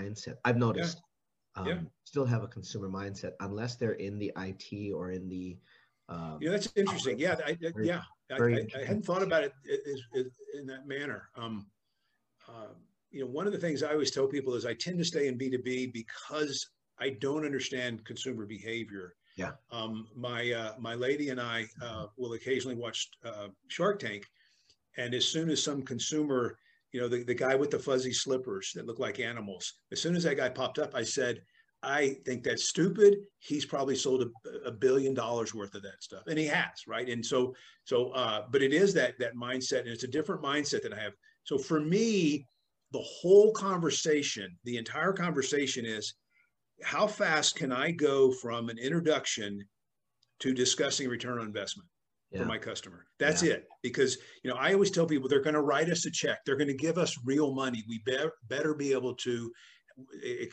mindset. I've noticed yeah. Yeah. Um, still have a consumer mindset unless they're in the IT or in the. Um, yeah, that's interesting. Yeah, I, I, yeah, I, I, hadn't thought about it in that manner. Um, uh, you know, one of the things I always tell people is I tend to stay in B2B because I don't understand consumer behavior. Yeah. Um, my uh, my lady and I uh, will occasionally watch uh, Shark Tank, and as soon as some consumer, you know, the, the guy with the fuzzy slippers that look like animals, as soon as that guy popped up, I said, I think that's stupid. He's probably sold a, a, billion dollars worth of that stuff, and he has, right? And so, so, uh, but it is that that mindset, and it's a different mindset that I have. So for me, the whole conversation, the entire conversation is, how fast can I go from an introduction to discussing return on investment? Yeah. for my customer. That's yeah. it. Because you know, I always tell people they're going to write us a check. They're going to give us real money. We be- better be able to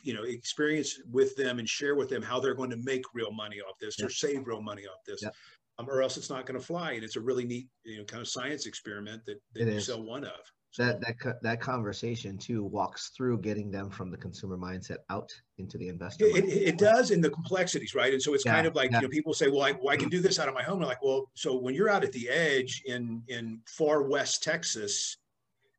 you know experience with them and share with them how they're going to make real money off this yeah. or save real money off this um, or else it's not going to fly and it's a really neat you know kind of science experiment that, that you is. sell one of that that that conversation too walks through getting them from the consumer mindset out into the investor. It, it, does in the complexities, right? And so it's yeah, kind of like yeah. you know people say, well, I, well, I can do this out of my home. I'm like, well, so when you're out at the edge in in far west Texas,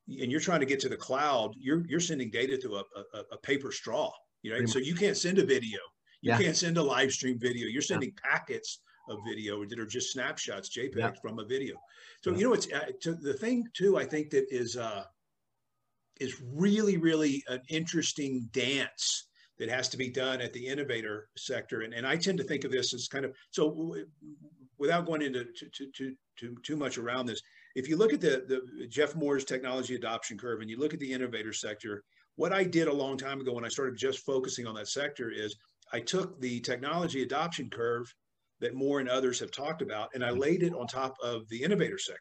and you're trying to get to the cloud, you're you're sending data through a, a, a paper straw, you know. So you can't send a video, you yeah. can't send a live stream video. You're sending packets of video that are just snapshots, JPEG yeah. from a video. So yeah. you know, it's uh, to, the thing too. I think that is uh, is really really an interesting dance that has to be done at the innovator sector. And, and I tend to think of this as kind of so w- without going into to, to, to, too much around this. If you look at the, the Jeff Moore's technology adoption curve and you look at the innovator sector, what I did a long time ago when I started just focusing on that sector is I took the technology adoption curve that Moore and others have talked about, and I laid it on top of the innovator sector.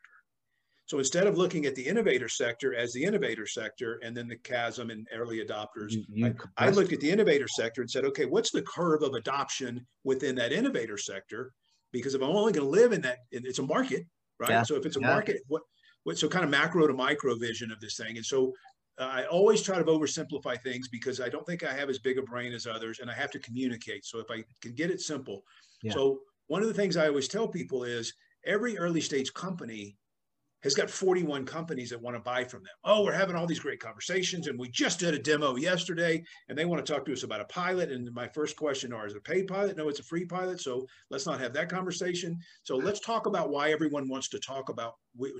So instead of looking at the innovator sector as the innovator sector and then the chasm and early adopters, you, you I, I, looked at the innovator sector and said, okay, what's the curve of adoption within that innovator sector? Because if I'm only going to live in that, it's a market, right? Yeah. So if it's a yeah. market, what, what, so kind of macro to micro vision of this thing. And so uh, I always try to oversimplify things because I don't think I have as big a brain as others and I have to communicate. So if I can get it simple. Yeah. So one of the things I always tell people is every early stage company has got 41 companies that want to buy from them. Oh, we're having all these great conversations, and we just did a demo yesterday, and they want to talk to us about a pilot. And my first question are, is it a paid pilot? No, it's a free pilot. So let's not have that conversation. So let's talk about why everyone wants to talk about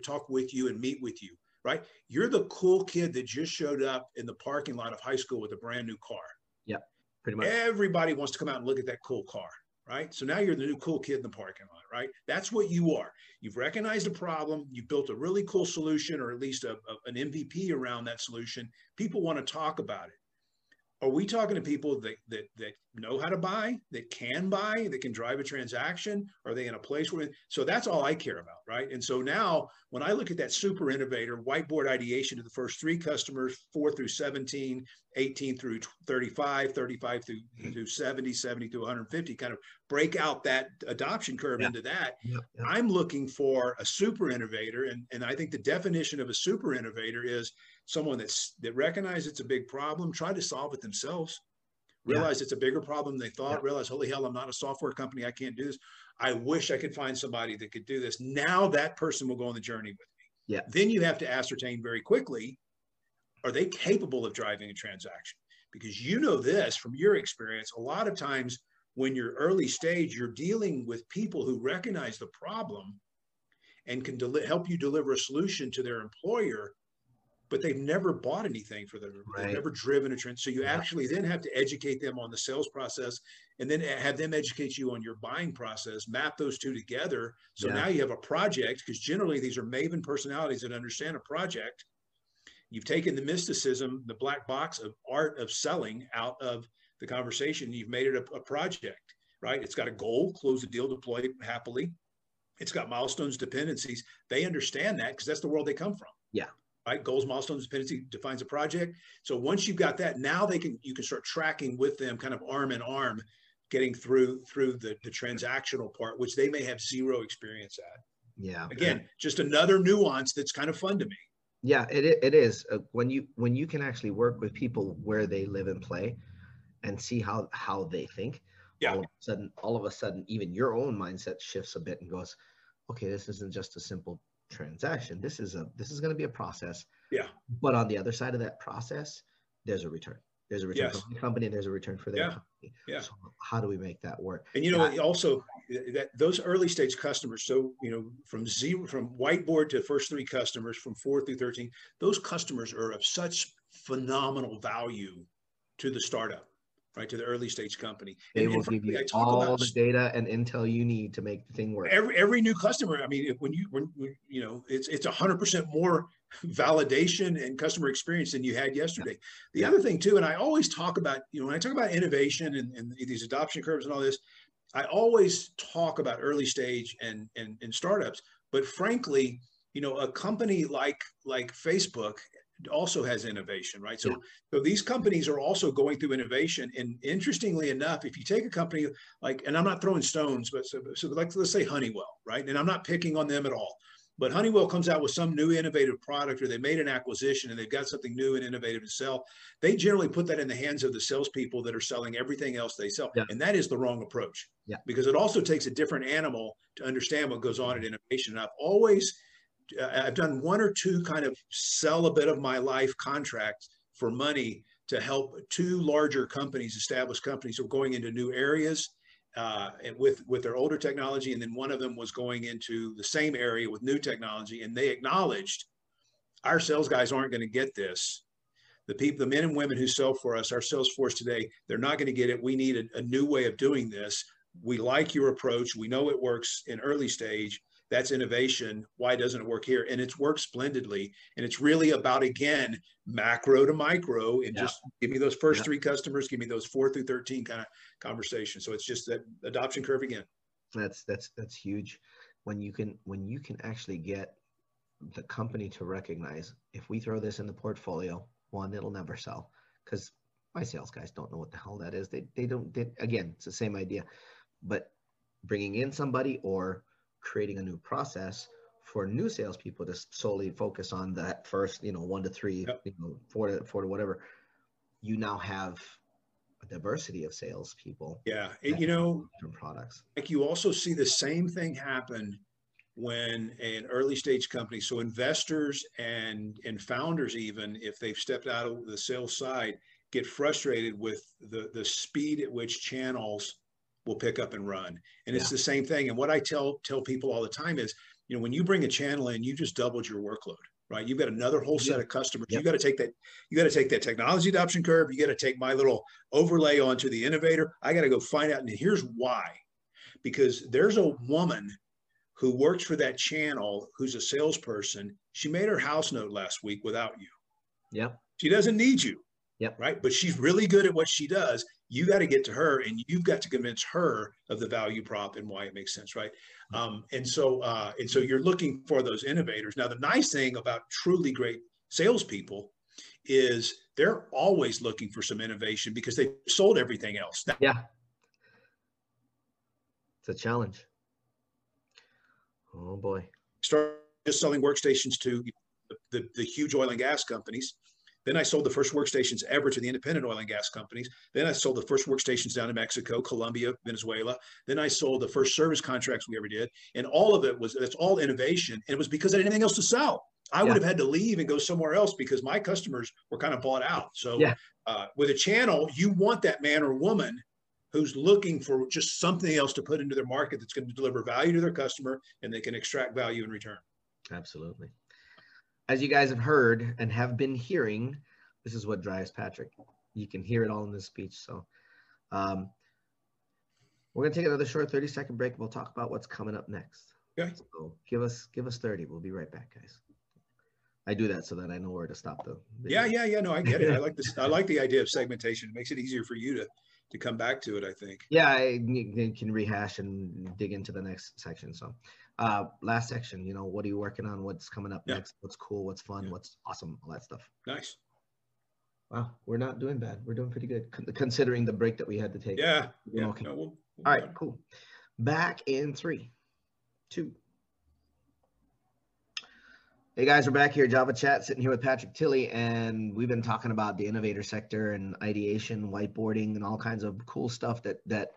talk with you and meet with you. Right? You're the cool kid that just showed up in the parking lot of high school with a brand new car. Yeah, pretty much. Everybody wants to come out and look at that cool car right? So now you're the new cool kid in the parking lot, right? That's what you are. You've recognized a problem, you've built a really cool solution, or at least a, a, an MVP around that solution. People want to talk about it are we talking to people that, that that know how to buy that can buy that can drive a transaction are they in a place where so that's all i care about right and so now when i look at that super innovator whiteboard ideation to the first three customers 4 through 17 18 through 35 35 through, through 70 70 to 150 kind of break out that adoption curve yeah. into that yeah, yeah. i'm looking for a super innovator and, and i think the definition of a super innovator is someone that's that recognizes it's a big problem, try to solve it themselves, realize it's a bigger problem than they thought, realize, holy hell, I'm not a software company, I can't do this. I wish I could find somebody that could do this. Now that person will go on the journey with me. Yeah. Then you have to ascertain very quickly, are they capable of driving a transaction? Because you know this from your experience, a lot of times when you're early stage, you're dealing with people who recognize the problem and can del- help you deliver a solution to their employer but they've never bought anything for them. Right. They've never driven a trend. So you yeah. actually then have to educate them on the sales process and then have them educate you on your buying process, map those two together. So yeah. now you have a project because generally these are maven personalities that understand a project. You've taken the mysticism, the black box of art of selling out of the conversation. You've made it a, a project, right? It's got a goal, close the deal, deploy happily. It's got milestones, dependencies. They understand that because that's the world they come from. Yeah right? Goals, milestones, dependency defines a project. So once you've got that, now they can you can start tracking with them, kind of arm in arm, getting through through the, the transactional part, which they may have zero experience at. Yeah. Again, just another nuance that's kind of fun to me. Yeah, it it is uh, when you when you can actually work with people where they live and play, and see how how they think. Yeah. All of a sudden, all of a sudden, even your own mindset shifts a bit and goes, okay, this isn't just a simple transaction. This is a this is going to be a process. Yeah. But on the other side of that process, there's a return. There's a return Yes. for the company. There's a return for their Yeah. company. Yeah. So how do we make that work? And you know, also that those early stage customers, so you know, from zero, from whiteboard to first three customers, from four through thirteen, those customers are of such phenomenal value to the startup, right? To the early stage company. They And- will and give you all about the data and intel you need to make the thing work. every every new customer. I mean, when you when, when you know, it's it's a hundred percent more validation and customer experience than you had yesterday. The Yeah. other thing too, and I always talk about, you know, when I talk about innovation and, and these adoption curves and all this, I always talk about early stage and, and and startups. But frankly, you know, a company like like Facebook also has innovation, right? So Yeah. so these companies are also going through innovation. And interestingly enough, if you take a company like, and I'm not throwing stones, but so, so like let's say Honeywell, right? And I'm not picking on them at all. But Honeywell comes out with some new innovative product, or they made an acquisition and they've got something new and innovative to sell. They generally put that in the hands of the salespeople that are selling everything else they sell, Yeah. and that is the wrong approach. Yeah. because it also takes a different animal to understand what goes on in innovation. And I've always, I've done one or two kind of sell a bit of my life contracts for money to help two larger companies, established companies, who are going into new areas uh, and with with their older technology, and then one of them was going into the same area with new technology, and they acknowledged our sales guys aren't going to get this. The people, the men and women who sell for us, our sales force today, they're not going to get it. We need a, a new way of doing this. We like your approach. We know it works in early stage. That's innovation. Why doesn't it work here? And it's worked splendidly. And it's really about again macro to micro, and Yeah. just give me those first Yeah. three customers, give me those four through thirteen kind of conversation. So it's just that adoption curve again. That's that's that's huge. When you can when you can actually get the company to recognize if we throw this in the portfolio, one, it'll never sell because my sales guys don't know what the hell that is. They they don't. They, again, it's the same idea, but bringing in somebody or creating a new process for new salespeople to solely focus on that first, you know, one to three, Yep. you know, four to four to whatever. You now have a diversity of salespeople. Yeah, and, you know, different products. like you also see the same thing happen when an early stage company so investors and and founders even if they've stepped out of the sales side get frustrated with the the speed at which channels will pick up and run and it's Yeah. the same thing and what i tell tell people all the time is you know when you bring a channel in you just doubled your workload right you've got another whole set of customers Yep. you got to take that you got to take that technology adoption curve you got to take my little overlay onto the innovator i got to go find out and here's why because there's a woman who works for that channel who's a salesperson. She made her house note last week without you. Yep. She doesn't need you. Yep. Right. But she's really good at what she does. You got to get to her and you've got to convince her of the value prop and why it makes sense. Right. Um, and so, uh, and so you're looking for those innovators. Now, the nice thing about truly great salespeople is they're always looking for some innovation because they've sold everything else. Now, Yeah. It's a challenge. Oh boy. start just selling workstations to the, the huge oil and gas companies. Then I sold the first workstations ever to the independent oil and gas companies. Then I sold the first workstations down in Mexico, Colombia, Venezuela. Then I sold the first service contracts we ever did. And all of it was, that's all innovation. And it was because I didn't have anything else to sell. I would have had to leave and go somewhere else because my customers were kind of bought out. So Yeah. uh, with a channel, you want that man or woman who's looking for just something else to put into their market that's going to deliver value to their customer and they can extract value in return. Absolutely. As you guys have heard and have been hearing, this is what drives Patrick. You can hear it all in this speech. So um, we're gonna take another short 30 second break. We'll talk about what's coming up next. Okay. So give us give us 30. We'll be right back, guys. I do that so that I know where to stop the video. Yeah, yeah, yeah. No, I get it. I like this. I like the idea of segmentation. It makes it easier for you to to come back to it. I think. yeah I can rehash and dig into the next section so uh last section you know what are you working on what's coming up Yeah. next what's cool what's fun Yeah. what's awesome all that stuff Nice. wow we're not doing bad we're doing pretty good considering the break that we had to take Yeah. Yeah. okay. No, we'll, we'll all right cool back in three two Hey guys, we're back here, Java Chat, sitting here with Patrick Tilley, and we've been talking about the innovator sector and ideation, whiteboarding, and all kinds of cool stuff that that,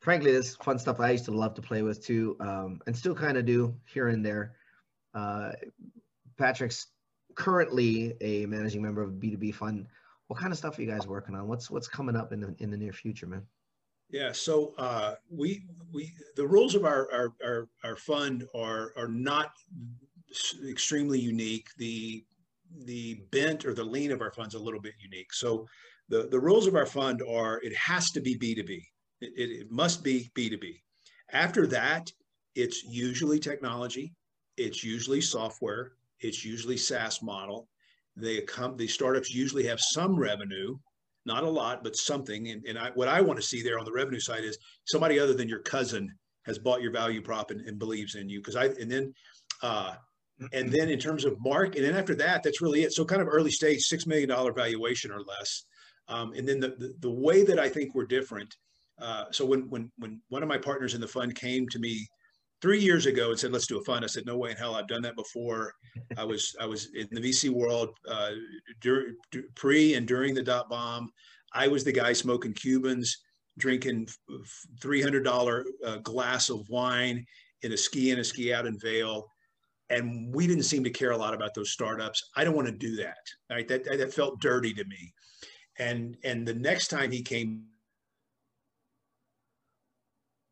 frankly, this fun stuff I used to love to play with too, um, and still kind of do here and there. Uh, Patrick's currently a managing member of B2B Fund. What kind of stuff are you guys working on? What's what's coming up in the in the near future, man? Yeah, so uh, we we the rules of our our our, our fund are are not extremely unique. The the bent or the lean of our fund's a little bit unique. So the, the rules of our fund are it has to be B2B. It, it, must be B2B. After that, it's usually technology, it's usually software, it's usually SaaS model. They come, the startups usually have some revenue, not a lot, but something. And, and I, what I want to see there on the revenue side is somebody other than your cousin has bought your value prop and, and believes in you. Because I and then uh, and then in terms of mark, and then after that, that's really it. So kind of early stage, six million dollar valuation or less. Um, and then the, the, the way that I think we're different. Uh, so when when when one of my partners in the fund came to me three years ago and said, "Let's do a fund," I said, "No way in hell, I've done that before." I was I was in the VC world uh, dur- pre and during the dot bomb. I was the guy smoking Cubans, drinking three hundred dollar uh, glass of wine in a ski in a ski out in Vail and we didn't seem to care a lot about those startups. I don't want to do that. Right? That that felt dirty to me. And and the next time he came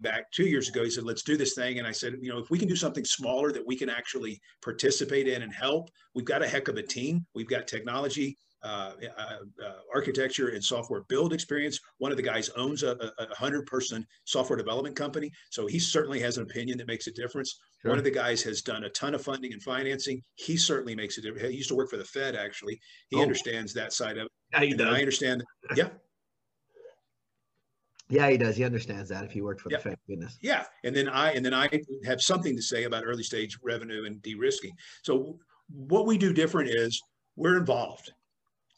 back two years ago, he said, "Let's do this thing." And I said, "You know, if we can do something smaller that we can actually participate in and help, we've got a heck of a team. We've got technology. Uh, uh, uh, architecture and software build experience. One of the guys owns a, a, hundred person software development company. So he certainly has an opinion that makes a difference. Sure. One of the guys has done a ton of funding and financing. He certainly makes a difference. He used to work for the Fed, actually. He oh. understands that side of it. Yeah. I understand. Yeah. Yeah, he does. He understands that if he worked for yeah. the Fed. Goodness. Yeah, and then I and then I have something to say about early stage revenue and de-risking. So what we do different is we're involved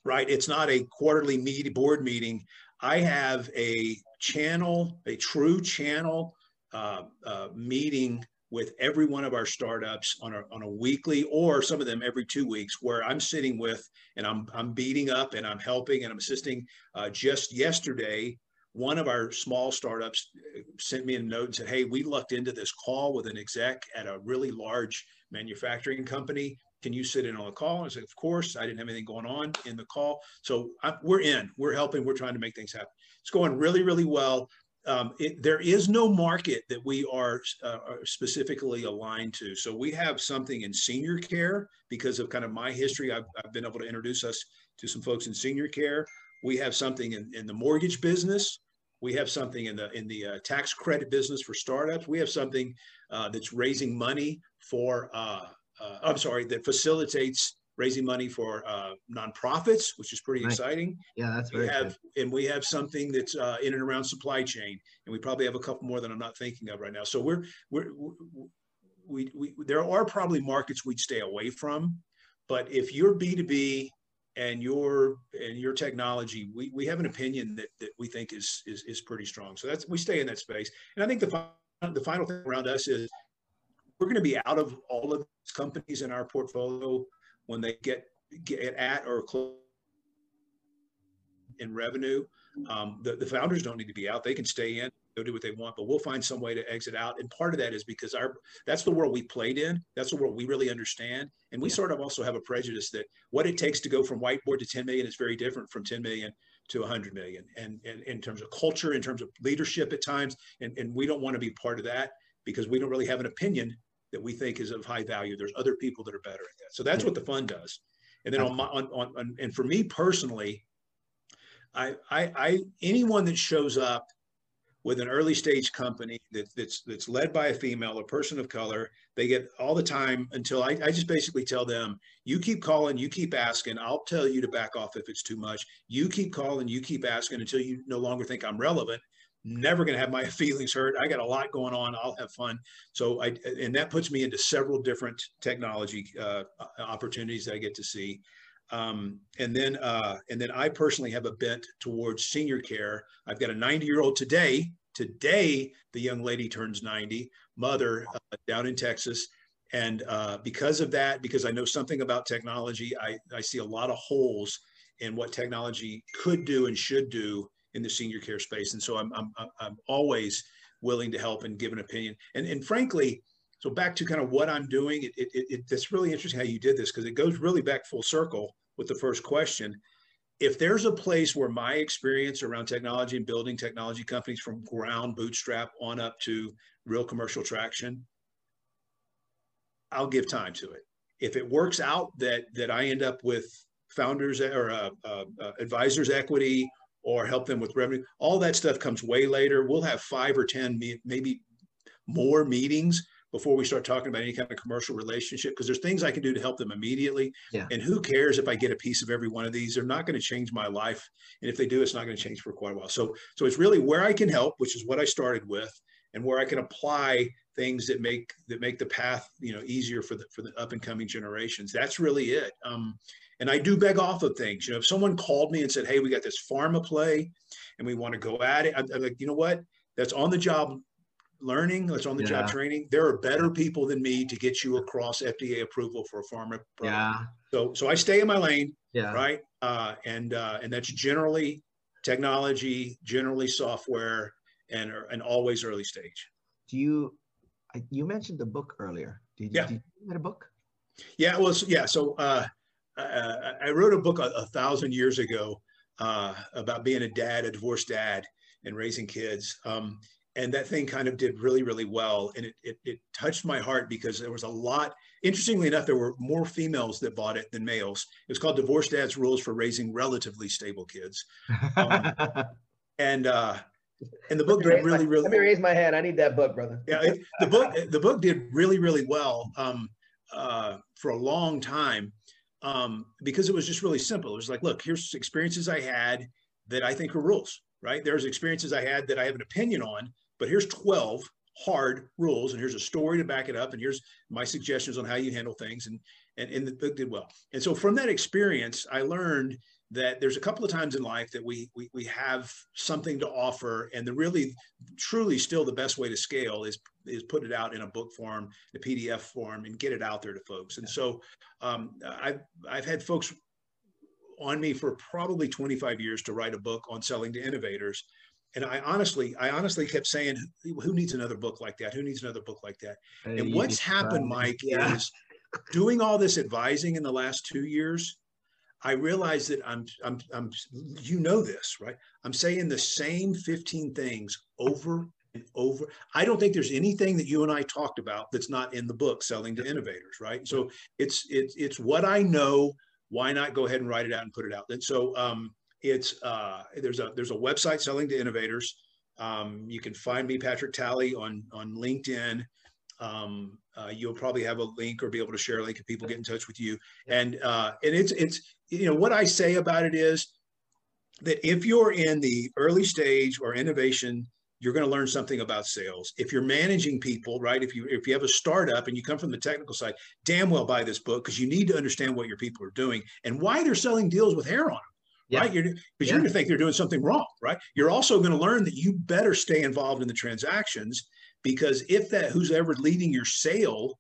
right? It's not a quarterly meet, board meeting. I have a channel, a true channel uh, uh, meeting with every one of our startups on a, on a weekly or some of them every two weeks where I'm sitting with and I'm, I'm beating up and I'm helping and I'm assisting. Uh, just yesterday, one of our small startups uh, sent me a note and said, Hey, we lucked into this call with an exec at a really large manufacturing company can you sit in on the call? I said, of course. I didn't have anything going on in the call. So I, we're in, we're helping, we're trying to make things happen. It's going really, really well. Um, it, there is no market that we are uh, specifically aligned to. So we have something in senior care because of kind of my history. I've, I've been able to introduce us to some folks in senior care. We have something in, in the mortgage business. We have something in the in the uh, tax credit business for startups. We have something uh, that's raising money for uh, uh, I'm sorry, that facilitates raising money for uh, nonprofits, which is pretty exciting. Yeah, that's very we have, good. and we have something that's uh, in and around supply chain, and we probably have a couple more that I'm not thinking of right now. So we're we're we, we there are probably markets we'd stay away from, but if you're B2B and your and your technology, we, we have an opinion that, that we think is, is is pretty strong. So that's we stay in that space. And I think the the final thing around us is we're going to be out of all of these companies in our portfolio when they get get at or close in revenue. Um, the, the founders don't need to be out; they can stay in, do what they want. But we'll find some way to exit out. And part of that is because our that's the world we played in. That's the world we really understand. And we yeah. sort of also have a prejudice that what it takes to go from whiteboard to 10 million is very different from 10 million to 100 million. And, and in terms of culture, in terms of leadership at times, and, and we don't want to be part of that because we don't really have an opinion that we think is of high value. There's other people that are better at that. So that's what the fund does. And then on my on, on, on and for me personally, I, I I anyone that shows up with an early stage company that, that's that's led by a female, a person of color, they get all the time until I, I just basically tell them, you keep calling, you keep asking, I'll tell you to back off if it's too much. You keep calling, you keep asking until you no longer think I'm relevant never going to have my feelings hurt. I got a lot going on. I'll have fun. So I, and that puts me into several different technology uh, opportunities that I get to see. Um, and then, uh, and then I personally have a bent towards senior care. I've got a 90 year old today. Today, the young lady turns 90, mother uh, down in Texas. And uh, because of that, because I know something about technology, I, I see a lot of holes in what technology could do and should do in the senior care space. And so I'm, I'm, I'm always willing to help and give an opinion. And, and frankly, so back to kind of what I'm doing, it, it, it, it's really interesting how you did this because it goes really back full circle with the first question. If there's a place where my experience around technology and building technology companies from ground bootstrap on up to real commercial traction, I'll give time to it. If it works out that that I end up with founders or uh, uh, uh, advisors equity or help them with revenue, all that stuff comes way later. We'll have five or ten, maybe more meetings before we start talking about any kind of commercial relationship because there's things I can do to help them immediately. Yeah. And who cares if I get a piece of every one of these? They're not going to change my life. And if they do, it's not going to change for quite a while. So so it's really where I can help, which is what I started with, and where I can apply things that make that make the path you know easier for the for the up and coming generations. That's really it. Um, and I do beg off of things. You know, if someone called me and said, "Hey, we got this pharma play, and we want to go at it," I'm, I'm like, you know what? That's on the job learning, that's on the yeah. job training. There are better people than me to get you across FDA approval for a pharma. Product. Yeah. So so I stay in my lane. Yeah. Right. Uh, and uh, and that's generally technology, generally software, and and always early stage. Do you? You mentioned the book earlier. Did, yeah. Did you read a book? Yeah. Well, yeah. So uh, uh, I wrote a book a, a thousand years ago uh, about being a dad, a divorced dad, and raising kids. Um, and that thing kind of did really really well and it, it, it, touched my heart because there was a lot interestingly enough there were more females that bought it than males. It was called divorced dad's rules for raising relatively stable kids. Um, and uh and the book did really my, really let me raise my hand. I need that book brother. Yeah it, the book the book did really really well um uh for a long time um because it was just really simple. It was like look here's experiences i had that i think are rules right? There's experiences i had that i have an opinion on but here's 12 hard rules and here's a story to back it up and here's my suggestions on how you handle things and and, and the book did well. And so from that experience i learned that there's a couple of times in life that we, we we have something to offer and the really truly still the best way to scale is is put it out in a book form the pdf form and get it out there to folks. And so um, i've i've had folks on me for probably 25 years to write a book on selling to innovators and I honestly, I honestly kept saying, who needs another book like that? Who needs another book like that? and what's happened, Mike, yeah. is doing all this advising in the last two years, I realized that I'm, I'm, I'm, you know this, right? I'm saying the same 15 things over and over. I don't think there's anything that you and I talked about that's not in the book, Selling to Innovators, right? So it's, it's, it's what I know. Why not go ahead and write it out and put it out? So, um, it's uh, there's a there's a website selling to innovators. Um, you can find me Patrick Talley on on LinkedIn. Um, uh, you'll probably have a link or be able to share a link if people get in touch with you. And uh, and it's it's you know what I say about it is that if you're in the early stage or innovation you're going to learn something about sales. If you're managing people, right? If you if you have a startup and you come from the technical side, damn well buy this book because you need to understand what your people are doing and why they're selling deals with hair on them yeah. right? You're because yeah. you're going to think they're doing something wrong, right? You're also going to learn that you better stay involved in the transactions because if that who's ever leading your sale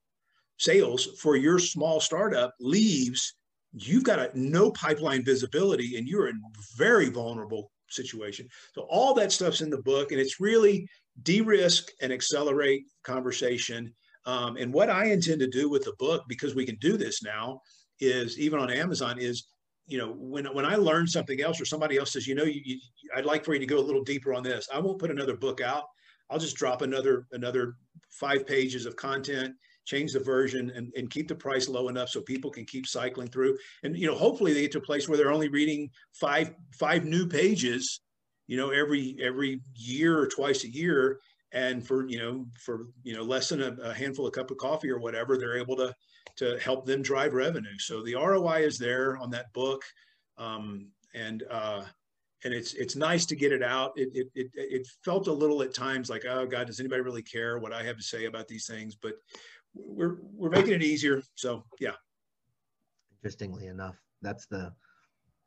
sales for your small startup leaves, you've got a no pipeline visibility and you're in very vulnerable situation. So all that stuff's in the book, and it's really de-risk and accelerate conversation. Um, and what I intend to do with the book, because we can do this now, is even on Amazon, is you know, when when I learn something else or somebody else says, you know, you, you, I'd like for you to go a little deeper on this. I won't put another book out. I'll just drop another another five pages of content, change the version, and, and keep the price low enough so people can keep cycling through. And you know, hopefully they get to a place where they're only reading five five new pages, you know, every every year or twice a year. And for you know, for you know, less than a, a handful of cup of coffee or whatever, they're able to to help them drive revenue. So the ROI is there on that book, um, and uh, and it's it's nice to get it out. It, it, it it felt a little at times like oh God, does anybody really care what I have to say about these things? But we're we're making it easier. So yeah. Interestingly enough, that's the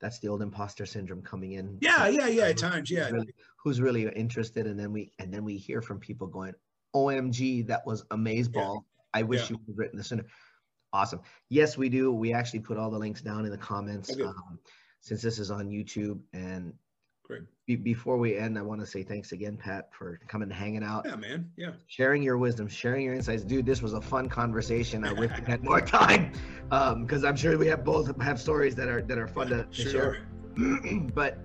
that's the old imposter syndrome coming in. Yeah, yeah, yeah. At times, yeah. Who's really, who's really interested, and then we and then we hear from people going, "OMG, that was amazeball." I wish yeah. you would have written this sooner. Awesome. Yes, we do. We actually put all the links down in the comments um, since this is on YouTube. And Great. Be- before we end, I want to say thanks again, Pat, for coming and hanging out. Yeah, man. Yeah. Sharing your wisdom, sharing your insights. Dude, this was a fun conversation. I wish we had more time because um, I'm sure we have both have stories that are that are fun to, to sure. share. but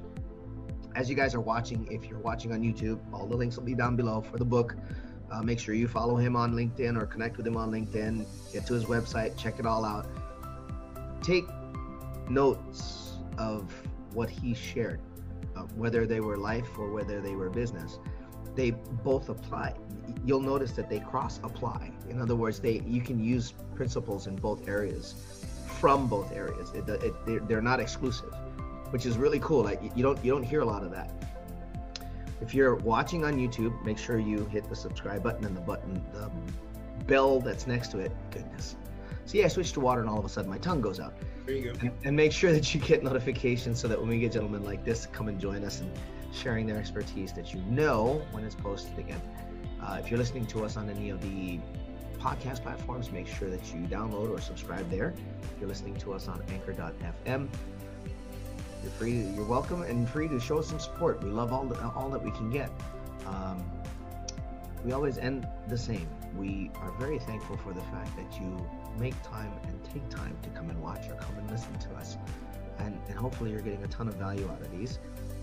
as you guys are watching, if you're watching on YouTube, all the links will be down below for the book. Uh, make sure you follow him on LinkedIn or connect with him on LinkedIn. Get to his website, check it all out. Take notes of what he shared, whether they were life or whether they were business. They both apply. You'll notice that they cross apply. In other words, they you can use principles in both areas, from both areas. It, it, they're, they're not exclusive, which is really cool. Like you don't you don't hear a lot of that. If you're watching on YouTube, make sure you hit the subscribe button and the button, the bell that's next to it. Goodness. See, I switched to water and all of a sudden my tongue goes out. There you go. And, and make sure that you get notifications so that when we get gentlemen like this come and join us and sharing their expertise that you know when it's posted again. Uh, if you're listening to us on any of the podcast platforms, make sure that you download or subscribe there. If you're listening to us on anchor.fm, you're free. You're welcome and free to show some support. We love all the, all that we can get. Um, we always end the same. We are very thankful for the fact that you make time and take time to come and watch or come and listen to us. And, and hopefully you're getting a ton of value out of these.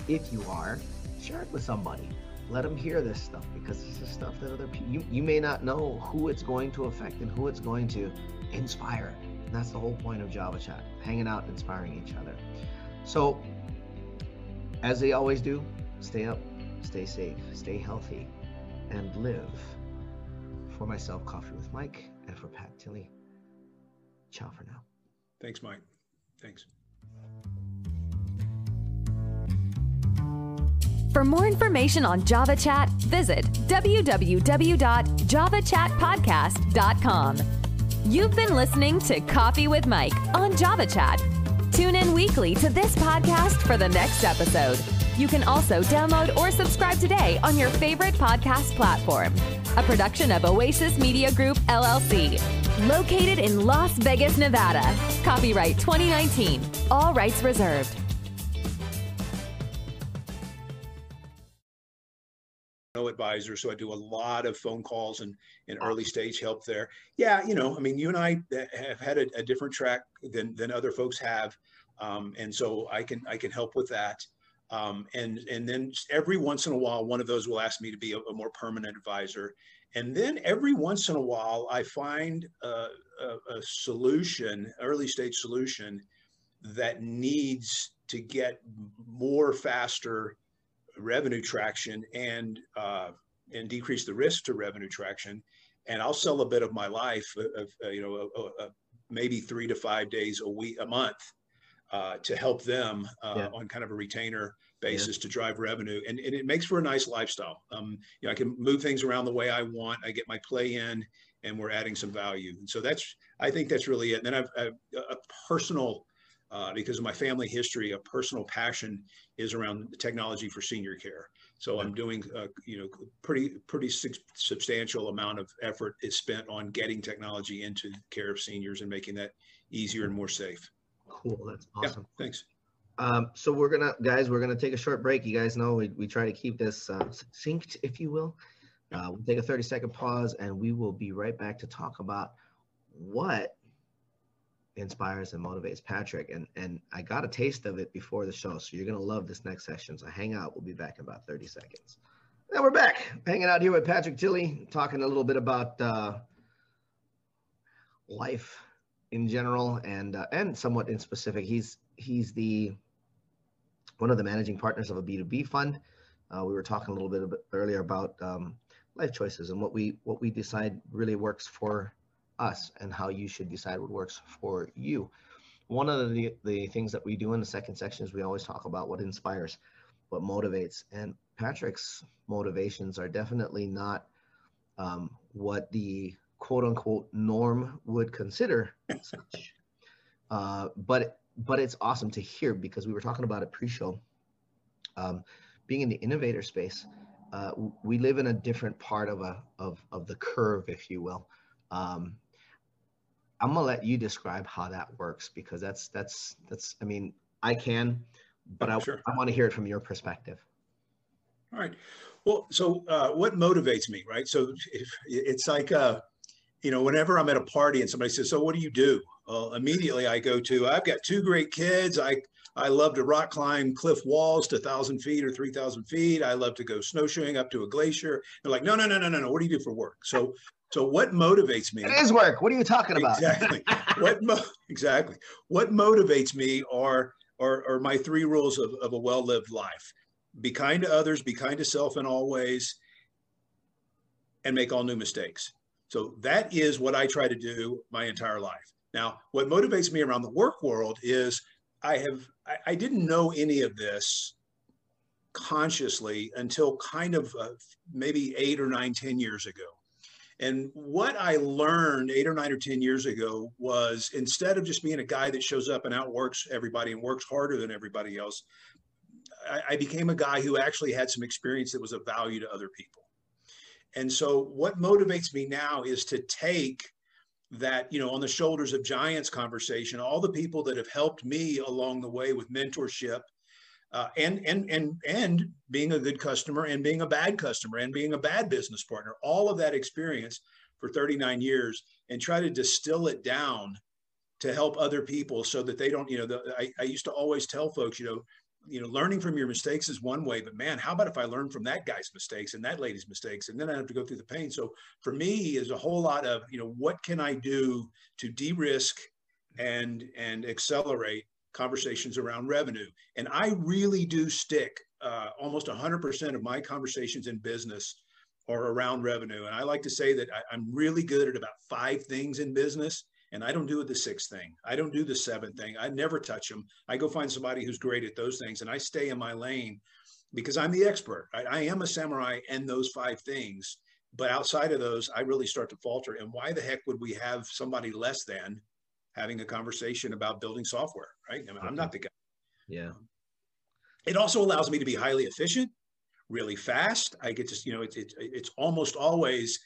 If you are, share it with somebody. Let them hear this stuff because this is stuff that other people, you, you may not know who it's going to affect and who it's going to inspire. And that's the whole point of Java Chat, hanging out, inspiring each other. So, as they always do, stay up, stay safe, stay healthy, and live. For myself, Coffee with Mike, and for Pat Tilley, ciao for now. Thanks, Mike. Thanks. For more information on Java Chat, visit www.javachatpodcast.com. You've been listening to Coffee with Mike on Java Chat Tune in weekly to this podcast for the next episode. You can also download or subscribe today on your favorite podcast platform. A production of Oasis Media Group, LLC. Located in Las Vegas, Nevada. Copyright 2019. All rights reserved. no advisor so i do a lot of phone calls and, and early stage help there yeah you know i mean you and i have had a, a different track than than other folks have um, and so i can i can help with that um, and and then every once in a while one of those will ask me to be a, a more permanent advisor and then every once in a while i find a, a, a solution early stage solution that needs to get more faster revenue traction and uh, and decrease the risk to revenue traction. And I'll sell a bit of my life, uh, of, uh, you know, uh, uh, maybe three to five days a week, a month, uh, to help them yeah. on kind of a retainer basis yeah. to drive revenue. And, and it makes for a nice lifestyle. Um, you know, I can move things around the way I want. I get my play in, and we're adding some value. And so that's, I think that's really it. And then I've, I've a personal uh, because of my family history, a personal passion is around technology for senior care. So I'm doing, uh, you know, pretty pretty substantial amount of effort is spent on getting technology into care of seniors and making that easier and more safe. Cool, that's awesome. Yeah, thanks. Um, so we're gonna, guys, we're gonna take a short break. You guys know we, we try to keep this uh, synced, if you will. Uh, we'll take a 30 second pause and we will be right back to talk about what inspires and motivates Patrick. And and I got a taste of it before the show, so you're gonna love this next section. So hang out. We'll be back in about 30 seconds. Now we're back, hanging out here with Patrick Tilley, talking a little bit about uh, life in general and uh, and somewhat in specific. He's he's the one of the managing partners of a B2B fund. Uh, we were talking a little bit earlier about um, life choices and what we what we decide really works for us and how you should decide what works for you. One of the, the things that we do in the second section is we always talk about what inspires, what motivates. And Patrick's motivations are definitely not um, what the quote unquote norm would consider such. Uh, but but it's awesome to hear because we were talking about it pre-show. Um, being in the innovator space, uh, we live in a different part of a of, of the curve, if you will Um, I'm gonna let you describe how that works because that's that's that's. I mean, I can, but I sure. I want to hear it from your perspective. All right. Well, so uh, what motivates me, right? So if, it's like, uh, you know, whenever I'm at a party and somebody says, "So what do you do?" Well, immediately I go to, "I've got two great kids. I I love to rock climb cliff walls to thousand feet or three thousand feet. I love to go snowshoeing up to a glacier." They're like, "No, no, no, no, no, no. What do you do for work?" So so what motivates me? It is work. What are you talking about? Exactly. what mo- exactly. What motivates me are, are are my three rules of, of a well-lived life. Be kind to others, be kind to self in all ways, and make all new mistakes. So that is what I try to do my entire life. Now, what motivates me around the work world is I have I, I didn't know any of this consciously until kind of uh, maybe eight or nine, ten years ago. And what I learned eight or nine or 10 years ago was instead of just being a guy that shows up and outworks everybody and works harder than everybody else, I, I became a guy who actually had some experience that was of value to other people. And so what motivates me now is to take that, you know, on the shoulders of giants conversation, all the people that have helped me along the way with mentorship uh, and and and and being a good customer and being a bad customer and being a bad business partner all of that experience for 39 years and try to distill it down to help other people so that they don't you know the, I, I used to always tell folks you know you know learning from your mistakes is one way but man how about if i learn from that guy's mistakes and that lady's mistakes and then i have to go through the pain so for me is a whole lot of you know what can i do to de-risk and and accelerate conversations around revenue. And I really do stick uh, almost 100% of my conversations in business are around revenue. And I like to say that I, am really good at about five things in business. And I don't do the sixth thing. I don't do the seventh thing. I never touch them. I go find somebody who's great at those things and I stay in my lane because I'm the expert. I, I am a samurai in those five things. But outside of those, I really start to falter. And why the heck would we have somebody less than having a conversation about building software, right? I mean, I'm not mm-hmm. the guy. Yeah. Um, it also allows me to be highly efficient, really fast. I get to, you know, it's it's it's almost always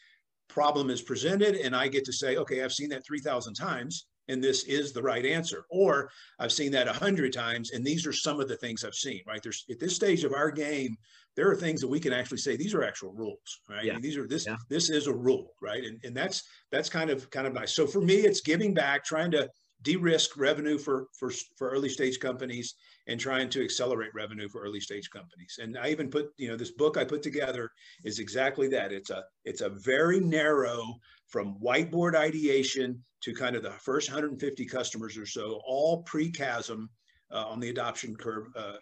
problem is presented and I get to say, okay, I've seen that 3,000 times and this is the right answer. Or I've seen that a hundred times and these are some of the things I've seen, right? There's at this stage of our game, there are things that we can actually say these are actual rules right yeah. these are this yeah. this is a rule right and, and that's that's kind of kind of nice so for me it's giving back trying to de-risk revenue for for for early stage companies and trying to accelerate revenue for early stage companies and i even put you know this book i put together is exactly that it's a it's a very narrow from whiteboard ideation to kind of the first 150 customers or so all pre-chasm uh, on the adoption curve uh, uh,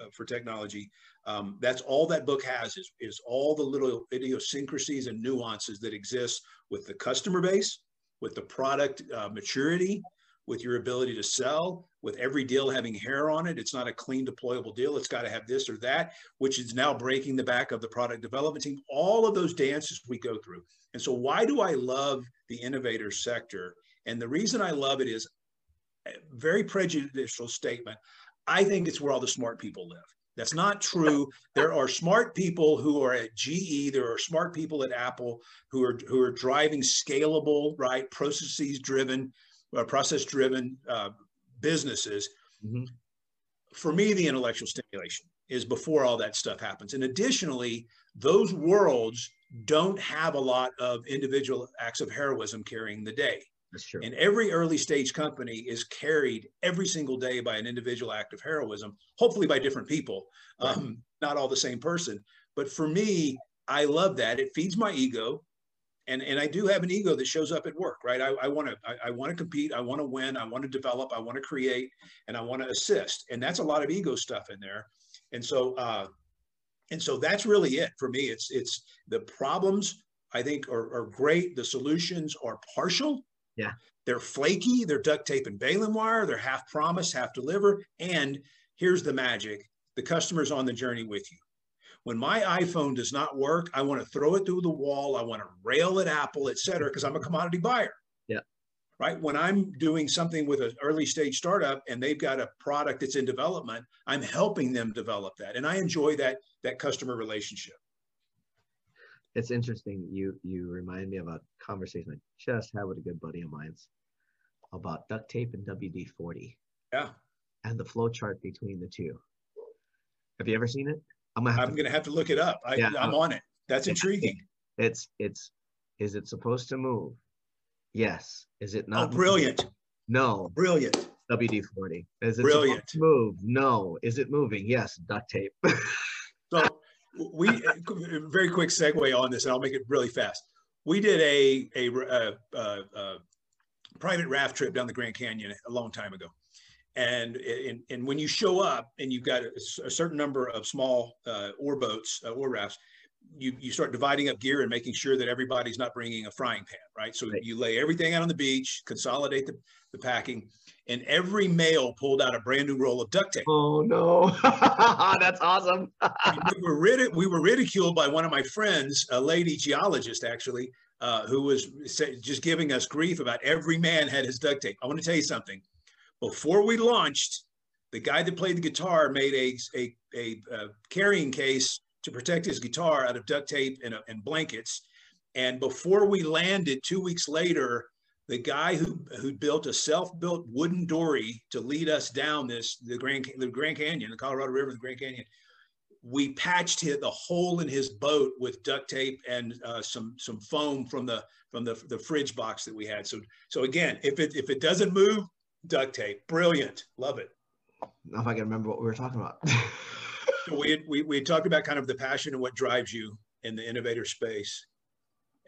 uh, for technology. Um, that's all that book has is, is all the little idiosyncrasies and nuances that exist with the customer base, with the product uh, maturity, with your ability to sell, with every deal having hair on it. It's not a clean deployable deal. It's got to have this or that, which is now breaking the back of the product development team. All of those dances we go through. And so why do I love the innovator sector? And the reason I love it is very prejudicial statement. I think it's where all the smart people live. That's not true. There are smart people who are at GE. There are smart people at Apple who are who are driving scalable, right, processes driven, uh, process driven uh, businesses. Mm-hmm. For me, the intellectual stimulation is before all that stuff happens. And additionally, those worlds don't have a lot of individual acts of heroism carrying the day. That's true. And every early stage company is carried every single day by an individual act of heroism, hopefully by different people, right. um, not all the same person. But for me, I love that. It feeds my ego. And, and I do have an ego that shows up at work, right? I want to I, want to compete, I want to win, I want to develop, I want to create, and I want to assist. And that's a lot of ego stuff in there. And so uh, and so that's really it for me. It's it's the problems I think are, are great. The solutions are partial, yeah. They're flaky, they're duct tape and baling wire, they're half promise, half deliver. And here's the magic the customer's on the journey with you. When my iPhone does not work, I want to throw it through the wall, I want to rail at Apple, et cetera, because I'm a commodity buyer. Yeah. Right. When I'm doing something with an early stage startup and they've got a product that's in development, I'm helping them develop that. And I enjoy that that customer relationship. it's interesting. You you remind me of a conversation I just had with a good buddy of mine's about duct tape and WD forty. Yeah. And the flow chart between the two. Have you ever seen it? I'm gonna have, I'm to, gonna have to look it up. I, yeah, I'm uh, on it. That's intriguing. It's it's is it supposed to move? Yes. Is it not? Oh, brilliant. Moving? No. Brilliant. WD forty. Is it brilliant? move? No. Is it moving? Yes. Duct tape. so we very quick segue on this, and I'll make it really fast. We did a a, a, a, a private raft trip down the Grand Canyon a long time ago, and and, and when you show up and you've got a, a certain number of small uh, oar boats, uh, rafts, you you start dividing up gear and making sure that everybody's not bringing a frying pan, right? So right. you lay everything out on the beach, consolidate the, the packing, and every male pulled out a brand new roll of duct tape. Oh no, that's awesome. we, were rid- we were ridiculed by one of my friends, a lady geologist actually, uh, who was just giving us grief about every man had his duct tape. I want to tell you something. Before we launched, the guy that played the guitar made a, a, a, a carrying case to protect his guitar out of duct tape and, uh, and blankets. And before we landed, two weeks later, the guy who who built a self-built wooden dory to lead us down this the Grand the Grand Canyon, the Colorado River, the Grand Canyon. We patched hit the hole in his boat with duct tape and uh, some some foam from the from the the fridge box that we had. So so again, if it if it doesn't move, duct tape, brilliant, love it. Now if I can remember what we were talking about. so we had, we we talked about kind of the passion and what drives you in the innovator space,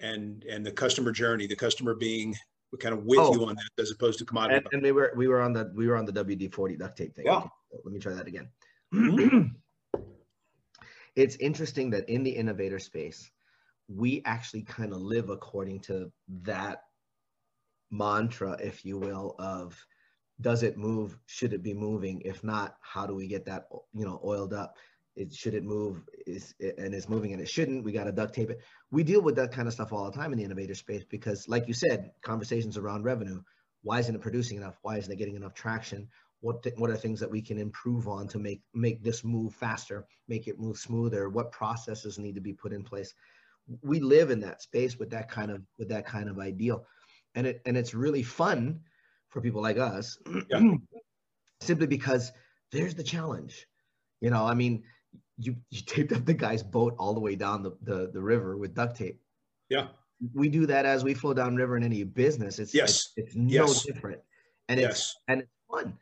and and the customer journey, the customer being kind of with oh. you on that as opposed to commodity. And, and, we were we were on the we were on the WD forty duct tape thing. Yeah. Okay, let me try that again. Mm-hmm. it's interesting that in the innovator space, we actually kind of live according to that mantra, if you will, of does it move? Should it be moving? If not, how do we get that you know oiled up? it should it move? Is and it's moving and it shouldn't. We got to duct tape it. We deal with that kind of stuff all the time in the innovator space because like you said conversations around revenue. Why isn't it producing enough? Why isn't it getting enough traction? What th- what are things that we can improve on to make make this move faster make it move smoother? What processes need to be put in place? We live in that space with that kind of with that kind of ideal. And it and it's really fun for people like us yeah. simply because there's the challenge you know i mean you you taped up the guy's boat all the way down the, the, the river with duct tape. Yeah. We do that as we flow down river in any business. It's yes. it's, it's no yes. different. And yes. it's and it's fun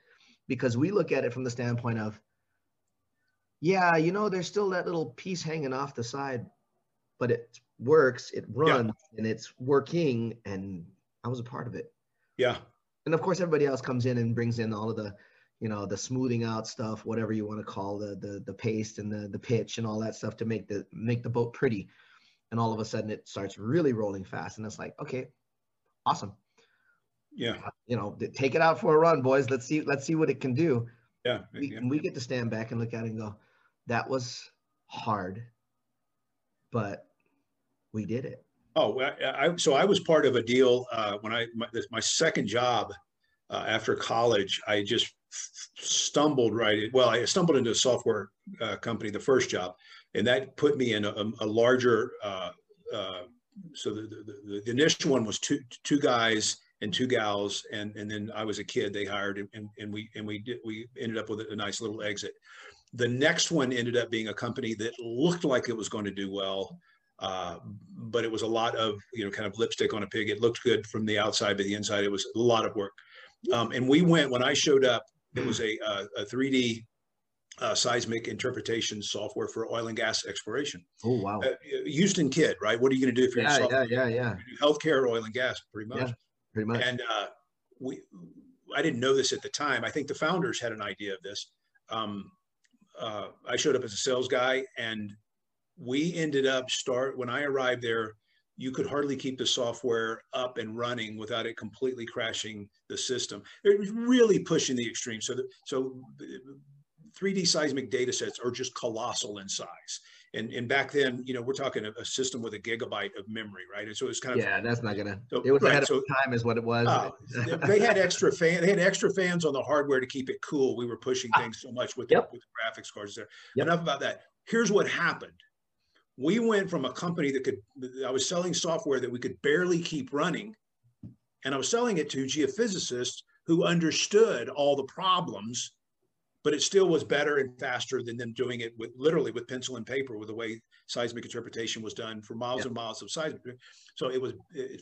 because we look at it from the standpoint of yeah, you know, there's still that little piece hanging off the side, but it works, it runs, yeah. and it's working, and I was a part of it. Yeah. And of course, everybody else comes in and brings in all of the you know the smoothing out stuff whatever you want to call the the the paste and the the pitch and all that stuff to make the make the boat pretty. And all of a sudden it starts really rolling fast and it's like okay awesome. Yeah. Uh, you know take it out for a run boys. Let's see let's see what it can do. Yeah, we, yeah. and we get to stand back and look at it and go that was hard but we did it oh I, I so i was part of a deal uh, when i my, my second job uh, after college, I just stumbled right. In, well, I stumbled into a software uh, company, the first job, and that put me in a, a larger. Uh, uh, so the, the, the, initial one was two two guys and two gals, and and then I was a kid. They hired, and, and we and we did, we ended up with a nice little exit. The next one ended up being a company that looked like it was going to do well. Uh, but it was a lot of you know kind of lipstick on a pig. It looked good from the outside, but the inside it was a lot of work. Um, and we went when I showed up. It was a uh, a, a 3D uh, seismic interpretation software for oil and gas exploration. Oh wow! Uh, Houston kid, right? What are you going to do if you're yeah, in yeah, yeah, yeah. healthcare, oil and gas, pretty much. Yeah, pretty much. And uh, we, I didn't know this at the time. I think the founders had an idea of this. Um, uh, I showed up as a sales guy, and we ended up start when I arrived there you could hardly keep the software up and running without it completely crashing the system. It was really pushing the extreme. So, the, so 3D seismic data sets are just colossal in size. And, and back then, you know, we're talking a, a system with a gigabyte of memory, right? And so it's kind of yeah, that's not gonna. So, it was right, ahead so, of time, is what it was. Uh, they had extra fan. They had extra fans on the hardware to keep it cool. We were pushing ah, things so much with, yep. the, with the graphics cards there. Yep. Enough about that. Here's what happened we went from a company that could, I was selling software that we could barely keep running. And I was selling it to geophysicists who understood all the problems, but it still was better and faster than them doing it with literally with pencil and paper with the way seismic interpretation was done for miles yeah. and miles of seismic. So it was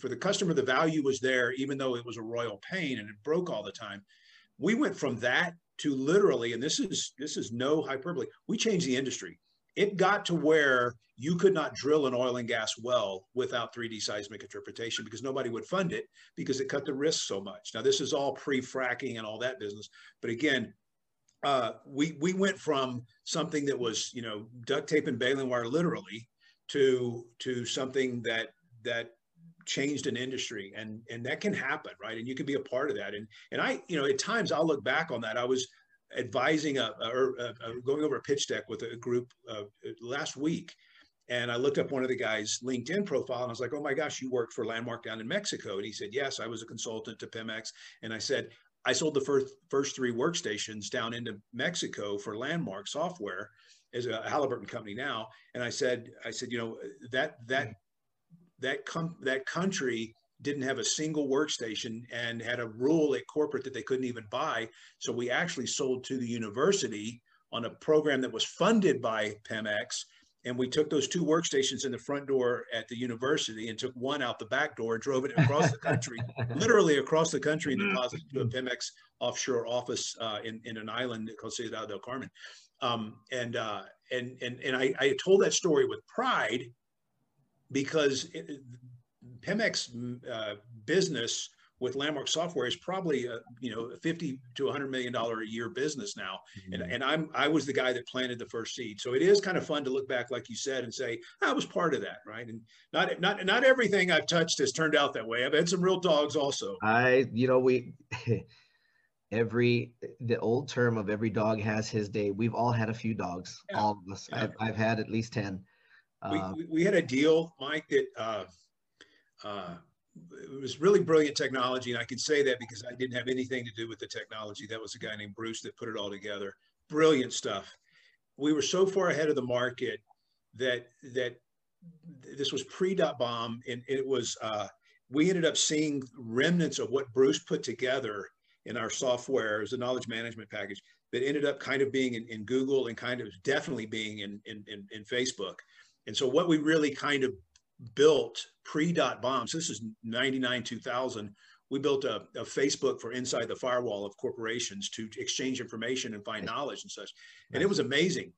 for the customer, the value was there, even though it was a royal pain and it broke all the time. We went from that to literally, and this is this is no hyperbole. We changed the industry it got to where you could not drill an oil and gas well without 3D seismic interpretation because nobody would fund it because it cut the risk so much. Now, this is all pre-fracking and all that business. But again, uh, we we went from something that was you know duct tape and baling wire literally to to something that that changed an industry and and that can happen right and you can be a part of that and and i you know at times i'll look back on that i was advising a, or going over a pitch deck with a group uh, last week. And I looked up one of the guy's LinkedIn profile and I was like, oh my gosh, you worked for Landmark down in Mexico. And he said, yes, I was a consultant to Pemex. And I said, I sold the first, first three workstations down into Mexico for Landmark software as a Halliburton company now. And I said, I said, you know, that, that, that, com- that country didn't have a single workstation and had a rule at corporate that they couldn't even buy. So we actually sold to the university on a program that was funded by Pemex. And we took those two workstations in the front door at the university and took one out the back door and drove it across the country, literally across the country and deposited to a Pemex offshore office uh, in, in an island called Ciudad del Carmen. Um, and, uh, and, and, and I, I told that story with pride because it, Pemex uh, business with Landmark Software is probably a, you know 50 to 100 million dollar a year business now, mm-hmm. and, and I'm I was the guy that planted the first seed. So it is kind of fun to look back, like you said, and say I was part of that, right? And not not not everything I've touched has turned out that way. I've had some real dogs also. I you know we. every the old term of every dog has his day. We've all had a few dogs, yeah. all of us. Yeah. I've, I've had at least ten. We, uh, we, we, had a deal, Mike, that uh, uh, it was really brilliant technology. And I can say that because I didn't have anything to do with the technology. That was a guy named Bruce that put it all together. Brilliant stuff. We were so far ahead of the market that, that this was pre dot bomb and it was, uh, we ended up seeing remnants of what Bruce put together in our software as a knowledge management package that ended up kind of being in, in Google and kind of definitely being in, in, in, in Facebook. And so what we really kind of built pre-dot bombs. This is 99, 2000. We built a, a, Facebook for inside the firewall of corporations to exchange information and find knowledge and such. And it was amazing.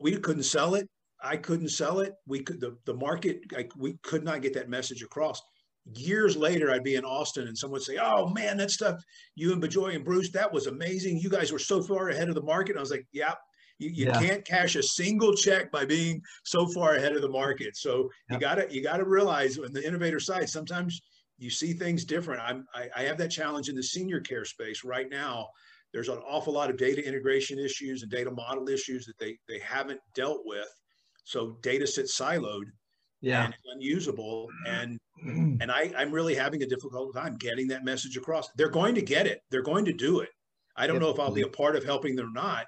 We couldn't sell it. I couldn't sell it. We could, the, the market, like, we could not get that message across. Years later, I'd be in Austin and someone would say, Oh man, that stuff, you and Bejoy and Bruce, that was amazing. You guys were so far ahead of the market. And I was like, Yeah, you, you yeah. can't cash a single check by being so far ahead of the market. So you gotta you gotta realize on the innovator side, sometimes you see things different. I'm, I, I have that challenge in the senior care space right now. There's an awful lot of data integration issues and data model issues that they they haven't dealt with. So data sits siloed yeah. and unusable. And mm-hmm. and I, I'm really having a difficult time getting that message across. They're going to get it. They're going to do it. I don't know if I'll be a part of helping them or not,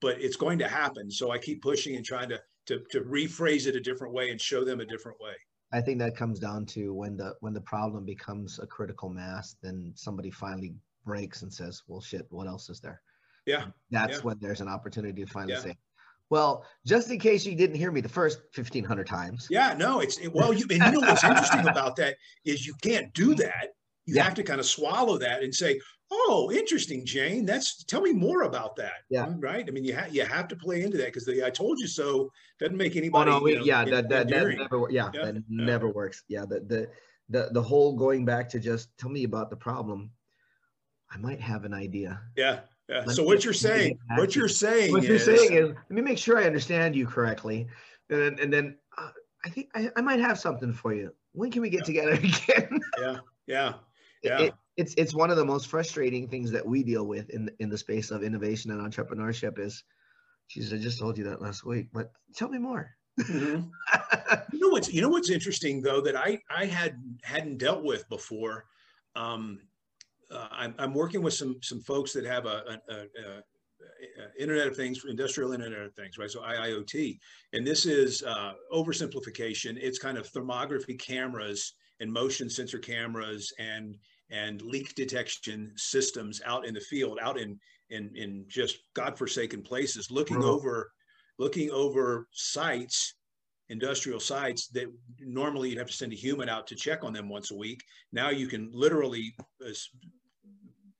but it's going to happen. So I keep pushing and trying to, to, to rephrase it a different way and show them a different way. I think that comes down to when the when the problem becomes a critical mass, then somebody finally breaks and says, "Well, shit, what else is there?" Yeah, that's yeah. when there's an opportunity to finally yeah. say, "Well, just in case you didn't hear me the first fifteen hundred times." Yeah, no, it's it, well, you and you know what's interesting about that is you can't do that. You yeah. have to kind of swallow that and say, oh interesting jane. That's tell me more about that yeah. right? I mean you have you have to play into that because the i told you so. Doesn't make anybody oh, no, you know, yeah that, that, that never yeah, yeah that never works. Yeah the, the the the whole going back to just tell me about the problem. I might have an idea. Yeah yeah. Let so what you're saying what you're saying what is, you're saying is let me make sure i understand you correctly. And then and then uh, i think I, I might have something for you. When can we get yeah. together again? Yeah yeah yeah it, it's it's one of the most frustrating things that we deal with in in the space of innovation and entrepreneurship is Jesus, I just told you that last week, but tell me more. mm-hmm. you know what's you know what's interesting though that I I had hadn't dealt with before. Um, uh, I'm, I'm working with some some folks that have a, a, a uh, Internet of Things, industrial Internet of Things, right? So IIoT, and this is uh, oversimplification. It's kind of thermography cameras and motion sensor cameras and and leak detection systems out in the field, out in in in just godforsaken places, looking over looking over sites, industrial sites that normally you'd have to send a human out to check on them once a week. Now you can literally uh,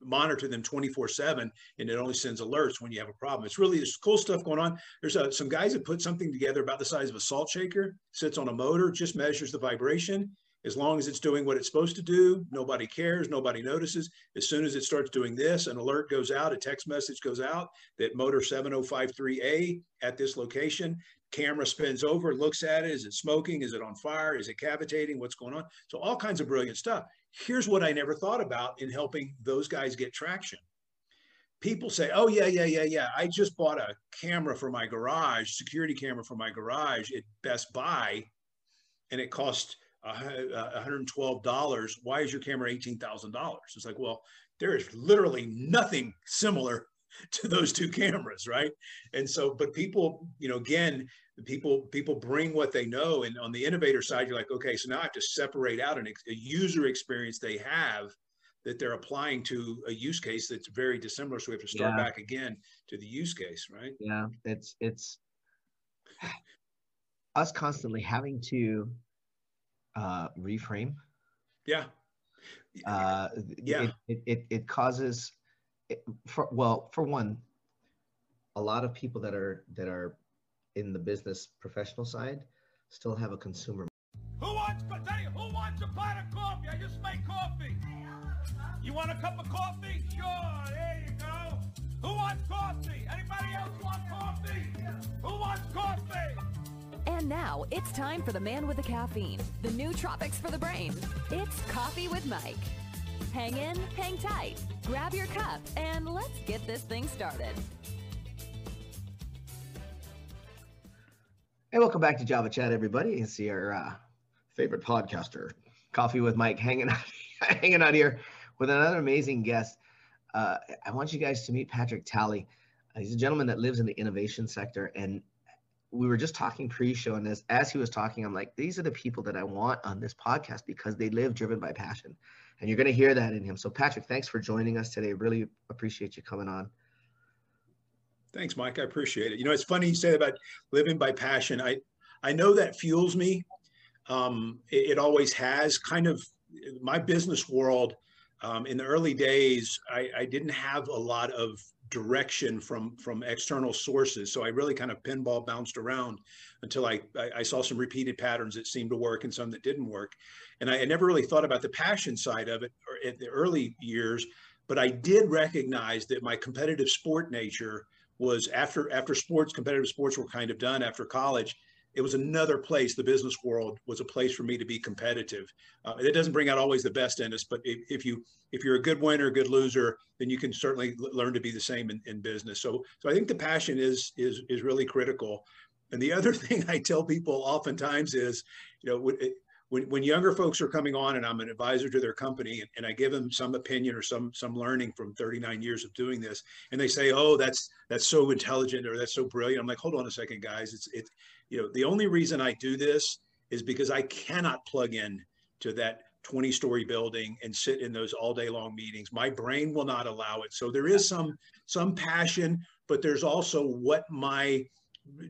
monitor them 24 7 and it only sends alerts when you have a problem. It's really there's cool stuff going on. There's uh, some guys that put something together about the size of a salt shaker sits on a motor just measures the vibration as long as it's doing what it's supposed to do, nobody cares, nobody notices. As soon as it starts doing this, an alert goes out, a text message goes out that motor 7053A at this location. Camera spins over, looks at it. Is it smoking? Is it on fire? Is it cavitating? What's going on? So, all kinds of brilliant stuff. Here's what I never thought about in helping those guys get traction. People say, oh, yeah, yeah, yeah, yeah. I just bought a camera for my garage, security camera for my garage at Best Buy, and it cost $112. Why is your camera $18,000? It's like, well, there is literally nothing similar to those two cameras, right? And so, but people, you know, again, people people bring what they know, and on the innovator side, you're like, okay, so now I have to separate out an, a user experience they have that they're applying to a use case that's very dissimilar. So we have to start yeah. back again to the use case, right? Yeah, it's it's us constantly having to uh, reframe. Yeah. Uh, yeah. It, it, it causes, it, for, well, for one, a lot of people that are that are in the business professional side still have a consumer. Who wants who wants a pot of coffee? I just made coffee. You want a cup of coffee? Sure, there you go. Who wants coffee? Anybody else want coffee? Who wants coffee? And now it's time for the man with the caffeine, the nootropics for the brain. It's Coffee with Mike. Hang in, hang tight, grab your cup, and let's get this thing started. Hey, welcome back to Java Chat, everybody. You see our uh, favorite podcaster, Coffee with Mike, hanging out, hanging out here with another amazing guest. Uh, I want you guys to meet Patrick Talley. Uh, he's a gentleman that lives in the innovation sector, and we were just talking pre-show and as, as he was talking i'm like these are the people that i want on this podcast because they live driven by passion. And you're going to hear that in him. So patrick thanks for joining us today. Really appreciate you coming on. Thanks mike. I appreciate it. You know it's funny you say about living by passion. I i know that fuels me. Um, it, it, always has. Kind of my business world um, in the early days I, I didn't have a lot of direction from from external sources. So I really kind of pinball bounced around until I, I, saw some repeated patterns that seemed to work and some that didn't work. And I, I never really thought about the passion side of it or at the early years, but I did recognize that my competitive sport nature was after after sports, competitive sports were kind of done after college it was another place the business world was a place for me to be competitive. Uh, it doesn't bring out always the best in us but if, if you if you're a good winner a good loser then you can certainly learn to be the same in, in business. So so i think the passion is is is really critical. And the other thing i tell people oftentimes is you know when, when younger folks are coming on and I'm an advisor to their company and, and, I give them some opinion or some some learning from 39 years of doing this and they say oh that's that's so intelligent or that's so brilliant I'm like hold on a second guys. It's it you know the only reason I do this is because I cannot plug in to that 20 story building and sit in those all day long meetings my brain will not allow it so there is some some passion but there's also what my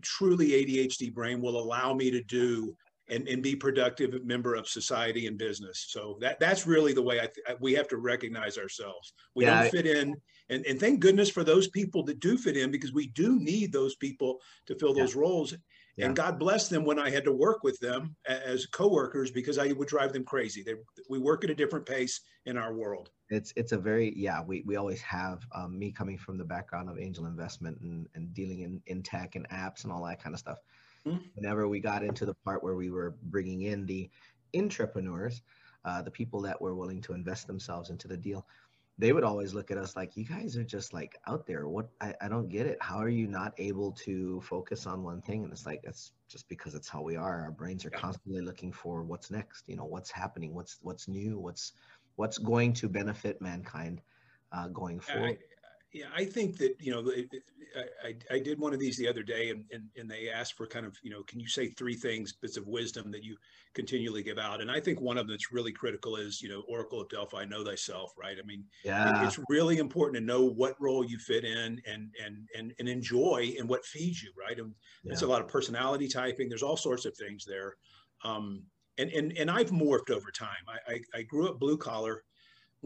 truly ADHD brain will allow me to do and, and be productive member of society and business. So that that's really the way I th- we have to recognize ourselves. We yeah, don't fit in, and and thank goodness for those people that do fit in because we do need those people to fill those yeah. roles. Yeah. And God bless them when I had to work with them as coworkers because I would drive them crazy. They, we work at a different pace in our world. It's it's a very yeah. We we always have um, me coming from the background of angel investment and and dealing in in tech and apps and all that kind of stuff Mm-hmm. Whenever we got into the part where we were bringing in the entrepreneurs, uh, the people that were willing to invest themselves into the deal, they would always look at us like, you guys are just like out there. What I, I don't get it. How are you not able to focus on one thing? And it's like, it's just because it's how we are. Our brains are constantly looking for what's next, you know, what's happening, what's, what's new, what's, what's going to benefit mankind uh, going forward. Yeah, I think that you know, I, I, I did one of these the other day, and, and and they asked for kind of you know, can you say three things, bits of wisdom that you continually give out? And I think one of them that's really critical is you know, Oracle of Delphi, know thyself, right? I mean, yeah, it's really important to know what role you fit in and and and and enjoy and what feeds you, right? And yeah. it's a lot of personality typing. There's all sorts of things there. Um, and and and I've morphed over time. I, I, I grew up blue collar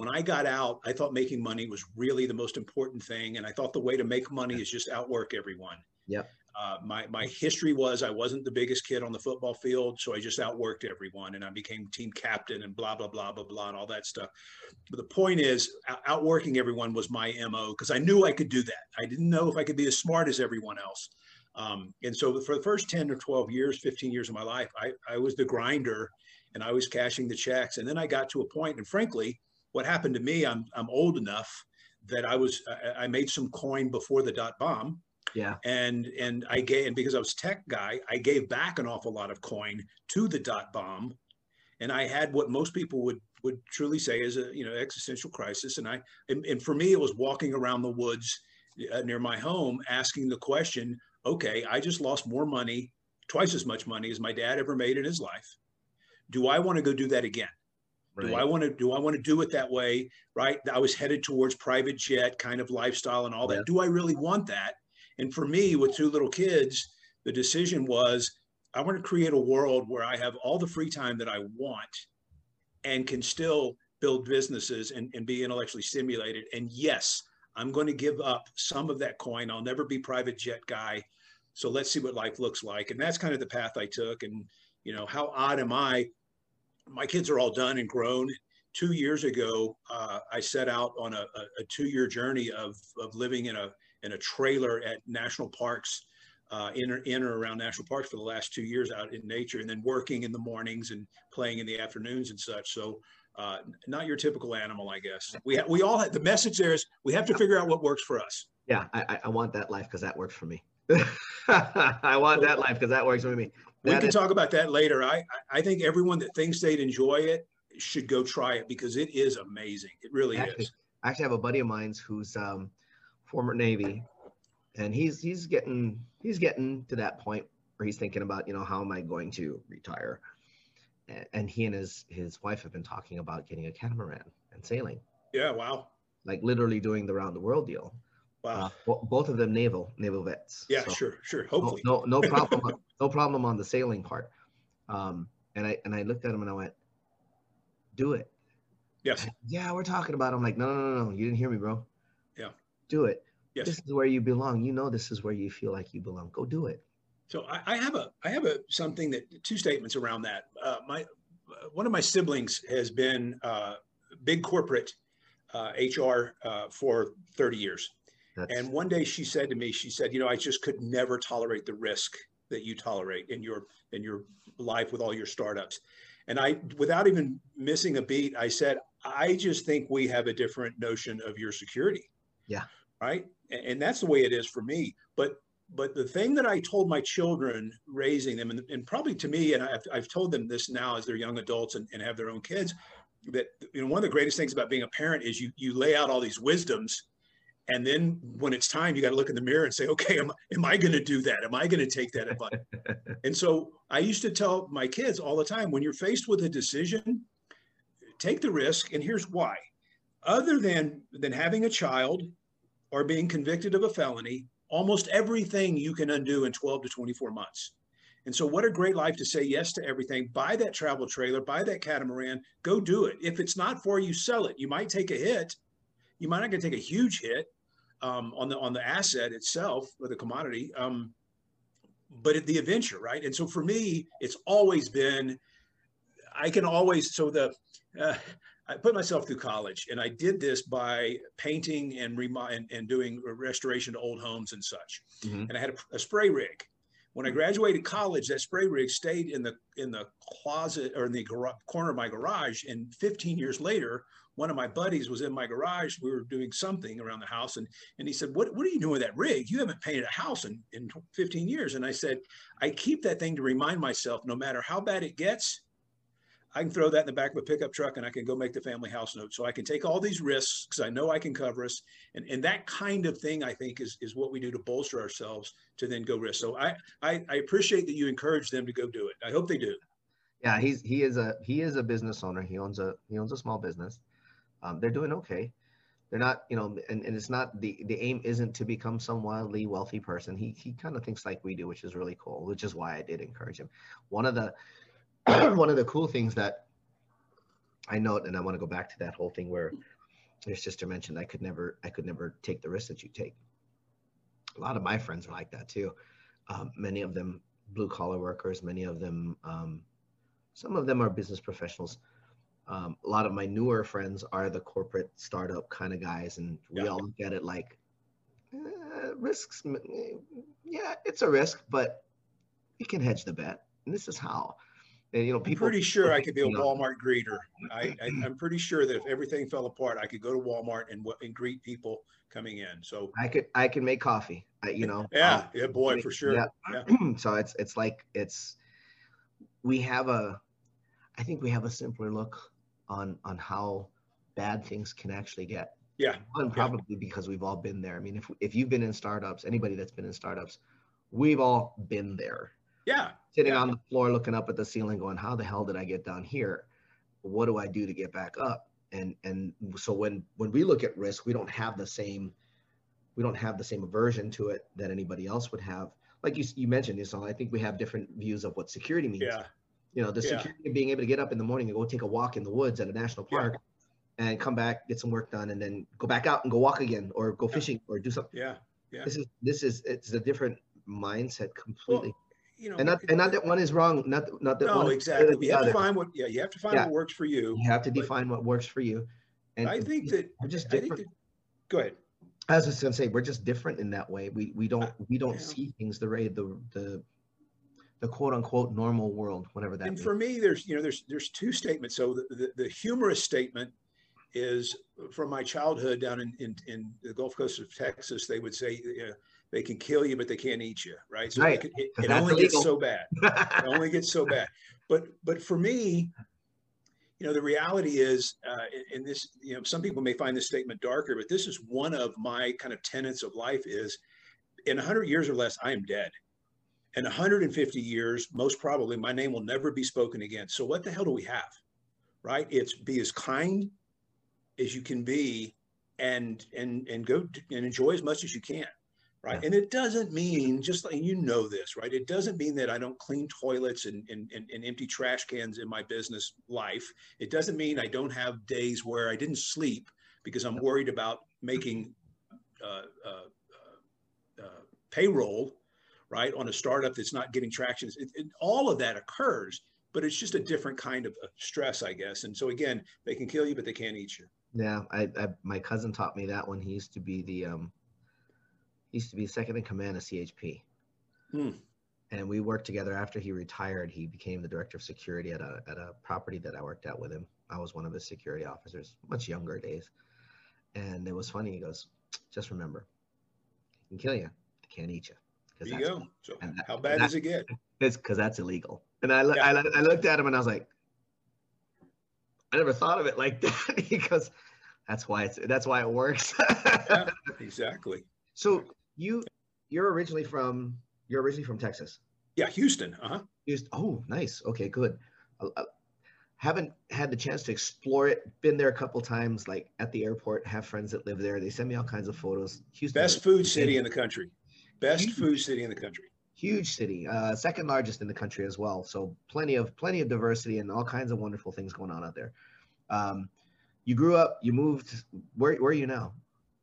when I got out, I thought making money was really the most important thing. And I thought the way to make money is just outwork everyone. Yeah. Uh, my, my history was I wasn't the biggest kid on the football field, so I just outworked everyone and I became team captain and blah, blah, blah, blah, blah, and all that stuff. But the point is, outworking everyone was my MO because I knew I could do that. I didn't know if I could be as smart as everyone else. Um, and so for the first 10 or 12 years, 15 years of my life, I, I was the grinder and I was cashing the checks. And then I got to a point, and frankly, what happened to me, I'm I'm old enough that I was I, I made some coin before the dot bomb. Yeah. And and I gave and because I was tech guy, I gave back an awful lot of coin to the dot bomb. And I had what most people would would truly say is a you know existential crisis. And I and, and for me it was walking around the woods uh, near my home asking the question, okay, I just lost more money, twice as much money as my dad ever made in his life. Do I want to go do that again? Right. Do I want to do I want to do it that way? Right. I was headed towards private jet kind of lifestyle and all that. Yeah. Do I really want that? And for me, with two little kids, the decision was I want to create a world where I have all the free time that I want and can still build businesses and, and be intellectually stimulated. And yes, I'm going to give up some of that coin. I'll never be private jet guy. So let's see what life looks like. And that's kind of the path I took. And, you know, how odd am I my kids are all done and grown. Two years ago, uh, I set out on a, a, two-year journey of, of living in a in a trailer at national parks, uh, in, or, in or around national parks for the last two years out in nature, and then working in the mornings and playing in the afternoons and such. So, uh, not your typical animal, I guess. We ha- we all have, the message there is we have to figure out what works for us. Yeah, I, I want that life because that works for me. I want that life because that works for me we can is, talk about that later. I I think everyone that thinks they'd enjoy it should go try it because it is amazing. It really actually, is. I actually have a buddy of mine who's um, former Navy, and he's he's getting he's getting to that point where he's thinking about you know how am I going to retire, and he and his his wife have been talking about getting a catamaran and sailing. Yeah, wow. Like literally doing the round the world deal. Wow. Uh, both of them naval naval vets. Yeah, so sure, sure. Hopefully. No, no, no problem. No problem on the sailing part. Um, and I and I looked at him and I went, "Do it." Yes. Yeah, we're talking about. It. I'm like, no, no, no, no. You didn't hear me, bro. Yeah. Do it. Yes. This is where you belong. You know, this is where you feel like you belong. Go do it. So I, I have a I have a something that two statements around that. Uh, my one of my siblings has been uh, big corporate uh, HR uh, for 30 years. That's... And one day she said to me, she said, you know, I just could never tolerate the risk that you tolerate in your in your life with all your startups. And I, without even missing a beat, I said, I just think we have a different notion of your security. Yeah. Right. And, and that's the way it is for me. But but the thing that I told my children raising them, and, and probably to me, and I've, I've told them this now as they're young adults and, and have their own kids, that you know one of the greatest things about being a parent is you you lay out all these wisdoms and then when it's time you got to look in the mirror and say okay am, am i going to do that? Am i going to take that advice and so i used to tell my kids all the time when you're faced with a decision take the risk and here's why. Other than than having a child or being convicted of a felony almost everything you can undo in 12 to 24 months. And so what a great life to say yes to everything. Buy that travel trailer buy that catamaran go do it. If it's not for you sell it. You might take a hit. You might not get to take a huge hit um, on the on the asset itself or the commodity, um, but it, the adventure, right? And so for me, it's always been. I can always so the. Uh, I put myself through college, and I did this by painting and remo- and, and doing restoration to old homes and such. Mm-hmm. And I had a, a spray rig. When I graduated college, that spray rig stayed in the in the closet or in the gar- corner of my garage. And 15 years later, one of my buddies was in my garage. We were doing something around the house, and and he said, "What what are you doing with that rig? You haven't painted a house in in 15 years." And I said, "I keep that thing to remind myself, no matter how bad it gets, I can throw that in the back of a pickup truck and I can go make the family house note. So I can take all these risks because I know I can cover us. And, and that kind of thing, I think, is, is what we do to bolster ourselves to then go risk. So I, I, I appreciate that you encourage them to go do it. I hope they do. Yeah, he's he is a he is a business owner. He owns a he owns a small business. Um, they're doing okay. They're not, you know, and, and it's not the the aim isn't to become some wildly wealthy person. He he kind of thinks like we do, which is really cool. Which is why I did encourage him. One of the one of the cool things that I note, and I want to go back to that whole thing where your sister mentioned I could never, I could never take the risk that you take. A lot of my friends are like that too. Um, many of them blue collar workers, many of them, um, some of them are business professionals. Um, a lot of my newer friends are the corporate startup kind of guys, and we yeah. all look at it like eh, risks. Yeah, it's a risk, but you can hedge the bet, and this is how. And you know, people. I'm pretty sure I could be a Walmart greeter. I, I am pretty sure that if everything fell apart, I could go to Walmart and and greet people coming in. So I could I can make coffee. I, you know. yeah, um, yeah, boy, make, for sure. Yeah. yeah. so it's it's like it's we have a I think we have a simpler look on on how bad things can actually get. Yeah. And probably yeah. because we've all been there. I mean, if if you've been in startups, anybody that's been in startups, we've all been there. Yeah. Sitting yeah. on the floor looking up at the ceiling going, how the hell did I get down here? What do I do to get back up? And and so when when we look at risk, we don't have the same we don't have the same aversion to it that anybody else would have. Like you you mentioned, you know, I think we have different views of what security means. Yeah. You know, the yeah. security of being able to get up in the morning and go take a walk in the woods at a national park yeah. and come back, get some work done, and then go back out and go walk again or go fishing or do something. Yeah. Yeah. This is this is it's a different mindset completely. Well, you know, and not and not that one is wrong. Not not that no, one. exactly. You have to find what. Yeah, you have to find yeah. what works for you. You have to define what works for you. And I think that we're just different. That, go ahead. I was just gonna say we're just different in that way. We we don't we don't yeah. see things the way the the the quote unquote normal world, whatever that. And means. for me, there's you know there's there's two statements. So the, the, the humorous statement is from my childhood down in, in, in the Gulf Coast of Texas. They would say, uh, they can kill you, but they can't eat you, right? So right. it, it, it only illegal. gets so bad. it only gets so bad. But but for me, you know, the reality is, uh, in this, you know, some people may find this statement darker, but this is one of my kind of tenets of life: is in 100 years or less, I am dead. In 150 years, most probably, my name will never be spoken again. So what the hell do we have, right? It's be as kind as you can be, and and and go and enjoy as much as you can right? And it doesn't mean just like you know this, right? It doesn't mean that I don't clean toilets and, and, and, and, empty trash cans in my business life. It doesn't mean I don't have days where I didn't sleep because I'm worried about making uh, uh, uh, payroll, right, on a startup that's not getting traction. It, it, all of that occurs, but it's just a different kind of stress, I guess. And so again, they can kill you, but they can't eat you. Yeah, I, I my cousin taught me that when he used to be the um, used to be second in command of CHP. Hmm. And we worked together after he retired. He became the director of security at a, at a property that I worked at with him. I was one of his security officers, much younger days. And it was funny. He goes, just remember, he can kill you. Can't eat you. There you go. So how bad does it get? It's because that's illegal. And I, yeah. I, I looked at him and I was like, I never thought of it like that because that's why it's that's why it works. yeah, exactly. So you you're originally from you're originally from Texas. Yeah, Houston. Uh huh. Houston. Oh, nice. Okay, good. I, I haven't had the chance to explore it. Been there a couple times, like at the airport. Have friends that live there. They send me all kinds of photos. Houston. Best food city in the country. Best huge, food city in the country. Huge city. Uh, second largest in the country as well. So plenty of plenty of diversity and all kinds of wonderful things going on out there. Um, you grew up. You moved. Where Where are you now?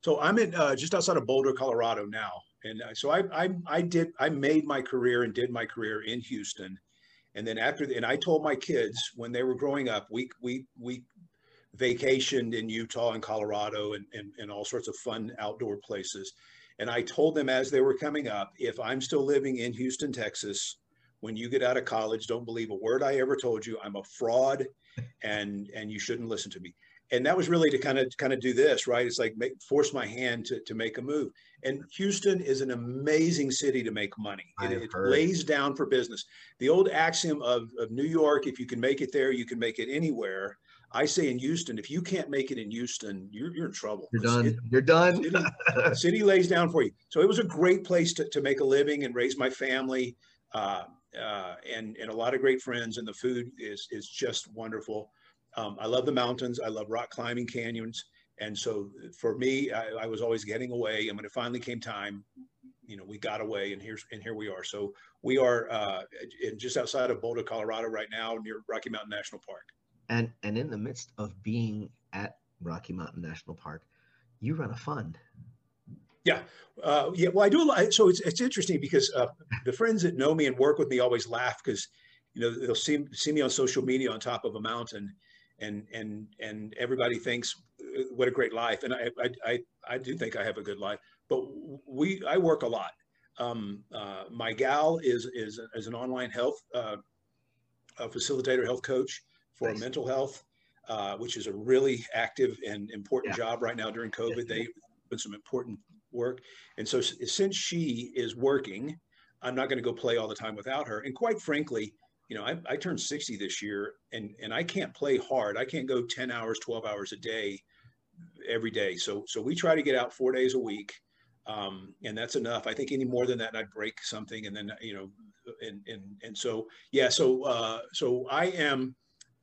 So I'm in uh, just outside of Boulder, Colorado now, and uh, so I, I I did I made my career and did my career in Houston, and then after the, and I told my kids when they were growing up, we we we vacationed in Utah and Colorado and, and, and all sorts of fun outdoor places. And I told them as they were coming up, if I'm still living in Houston, Texas, when you get out of college, don't believe a word I ever told you. I'm a fraud and and you shouldn't listen to me and that was really to kind of kind of do this, right? It's like make, force my hand to, to make a move. And Houston is an amazing city to make money. It, it lays down for business. The old axiom of, of New York, if you can make it there, you can make it anywhere. I say in Houston, if you can't make it in Houston, you're, you're in trouble. You're done. It, you're done. City, city, lays down for you. So it was a great place to, to make a living and raise my family. Uh, uh, and and a lot of great friends, and the food is is just wonderful. Um, I love the mountains. I love rock climbing canyons, and so for me, I, I was always getting away. And when it finally came time, you know, we got away, and here's and here we are. So we are uh, in, just outside of Boulder, Colorado, right now, near Rocky Mountain National Park. And and in the midst of being at Rocky Mountain National Park, you run a fund. Yeah, uh, yeah. Well, I do a lot. So it's it's interesting because uh, the friends that know me and work with me always laugh because you know they'll see see me on social media on top of a mountain, and and and everybody thinks uh, what a great life, and I I I, I do think I have a good life. But we I work a lot. Um, uh, my gal is is is an online health uh, facilitator, health coach for nice. mental health, uh, which is a really active and important yeah. job right now during COVID. They put some important work. And so since she is working, I'm not going to go play all the time without her. And quite frankly, you know, I, I turned 60 this year and, and I can't play hard. I can't go 10 hours, 12 hours a day every day. So, so we try to get out four days a week. Um, and that's enough. I think any more than that, I'd break something. And then, you know, and, and, and so, yeah, so, uh, so I am,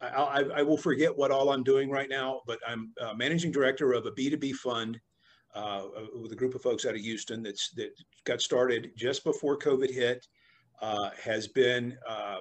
I, I, I will forget what all I'm doing right now, but I'm uh, managing director of a B2B fund uh, with a group of folks out of Houston that's that got started just before COVID hit, uh, has been uh,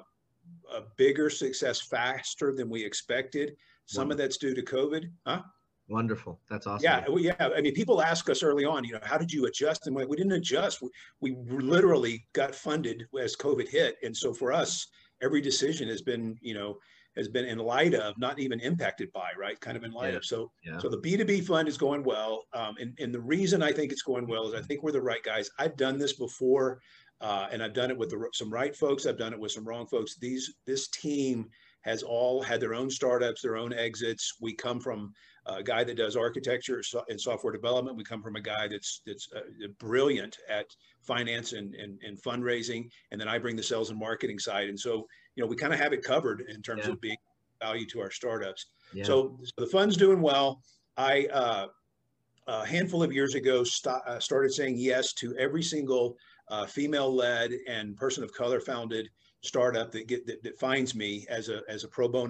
a bigger success faster than we expected. Some Wonderful. of that's due to COVID, huh? Wonderful. That's awesome. Yeah, yeah. I mean, people ask us early on, you know, how did you adjust? And we didn't adjust. We, we literally got funded as COVID hit, and so for us, every decision has been, you know, has been in light of, not even impacted by, right? Kind of in light yeah. of. So, yeah. so the B2B fund is going well. Um, and, and the reason I think it's going well is I think we're the right guys. I've done this before, uh, and I've done it with the, some right folks. I've done it with some wrong folks. These, this team has all had their own startups, their own exits. We come from a guy that does architecture and software development. We come from a guy that's that's uh, brilliant at finance and, and, and fundraising, and then I bring the sales and marketing side. And so you know, we kind of have it covered in terms yeah. of being value to our startups. Yeah. So, so, the fund's doing well. I uh, a handful of years ago st- uh, started saying yes to every single uh, female-led and person of color founded startup that get that, that finds me as a as a pro bono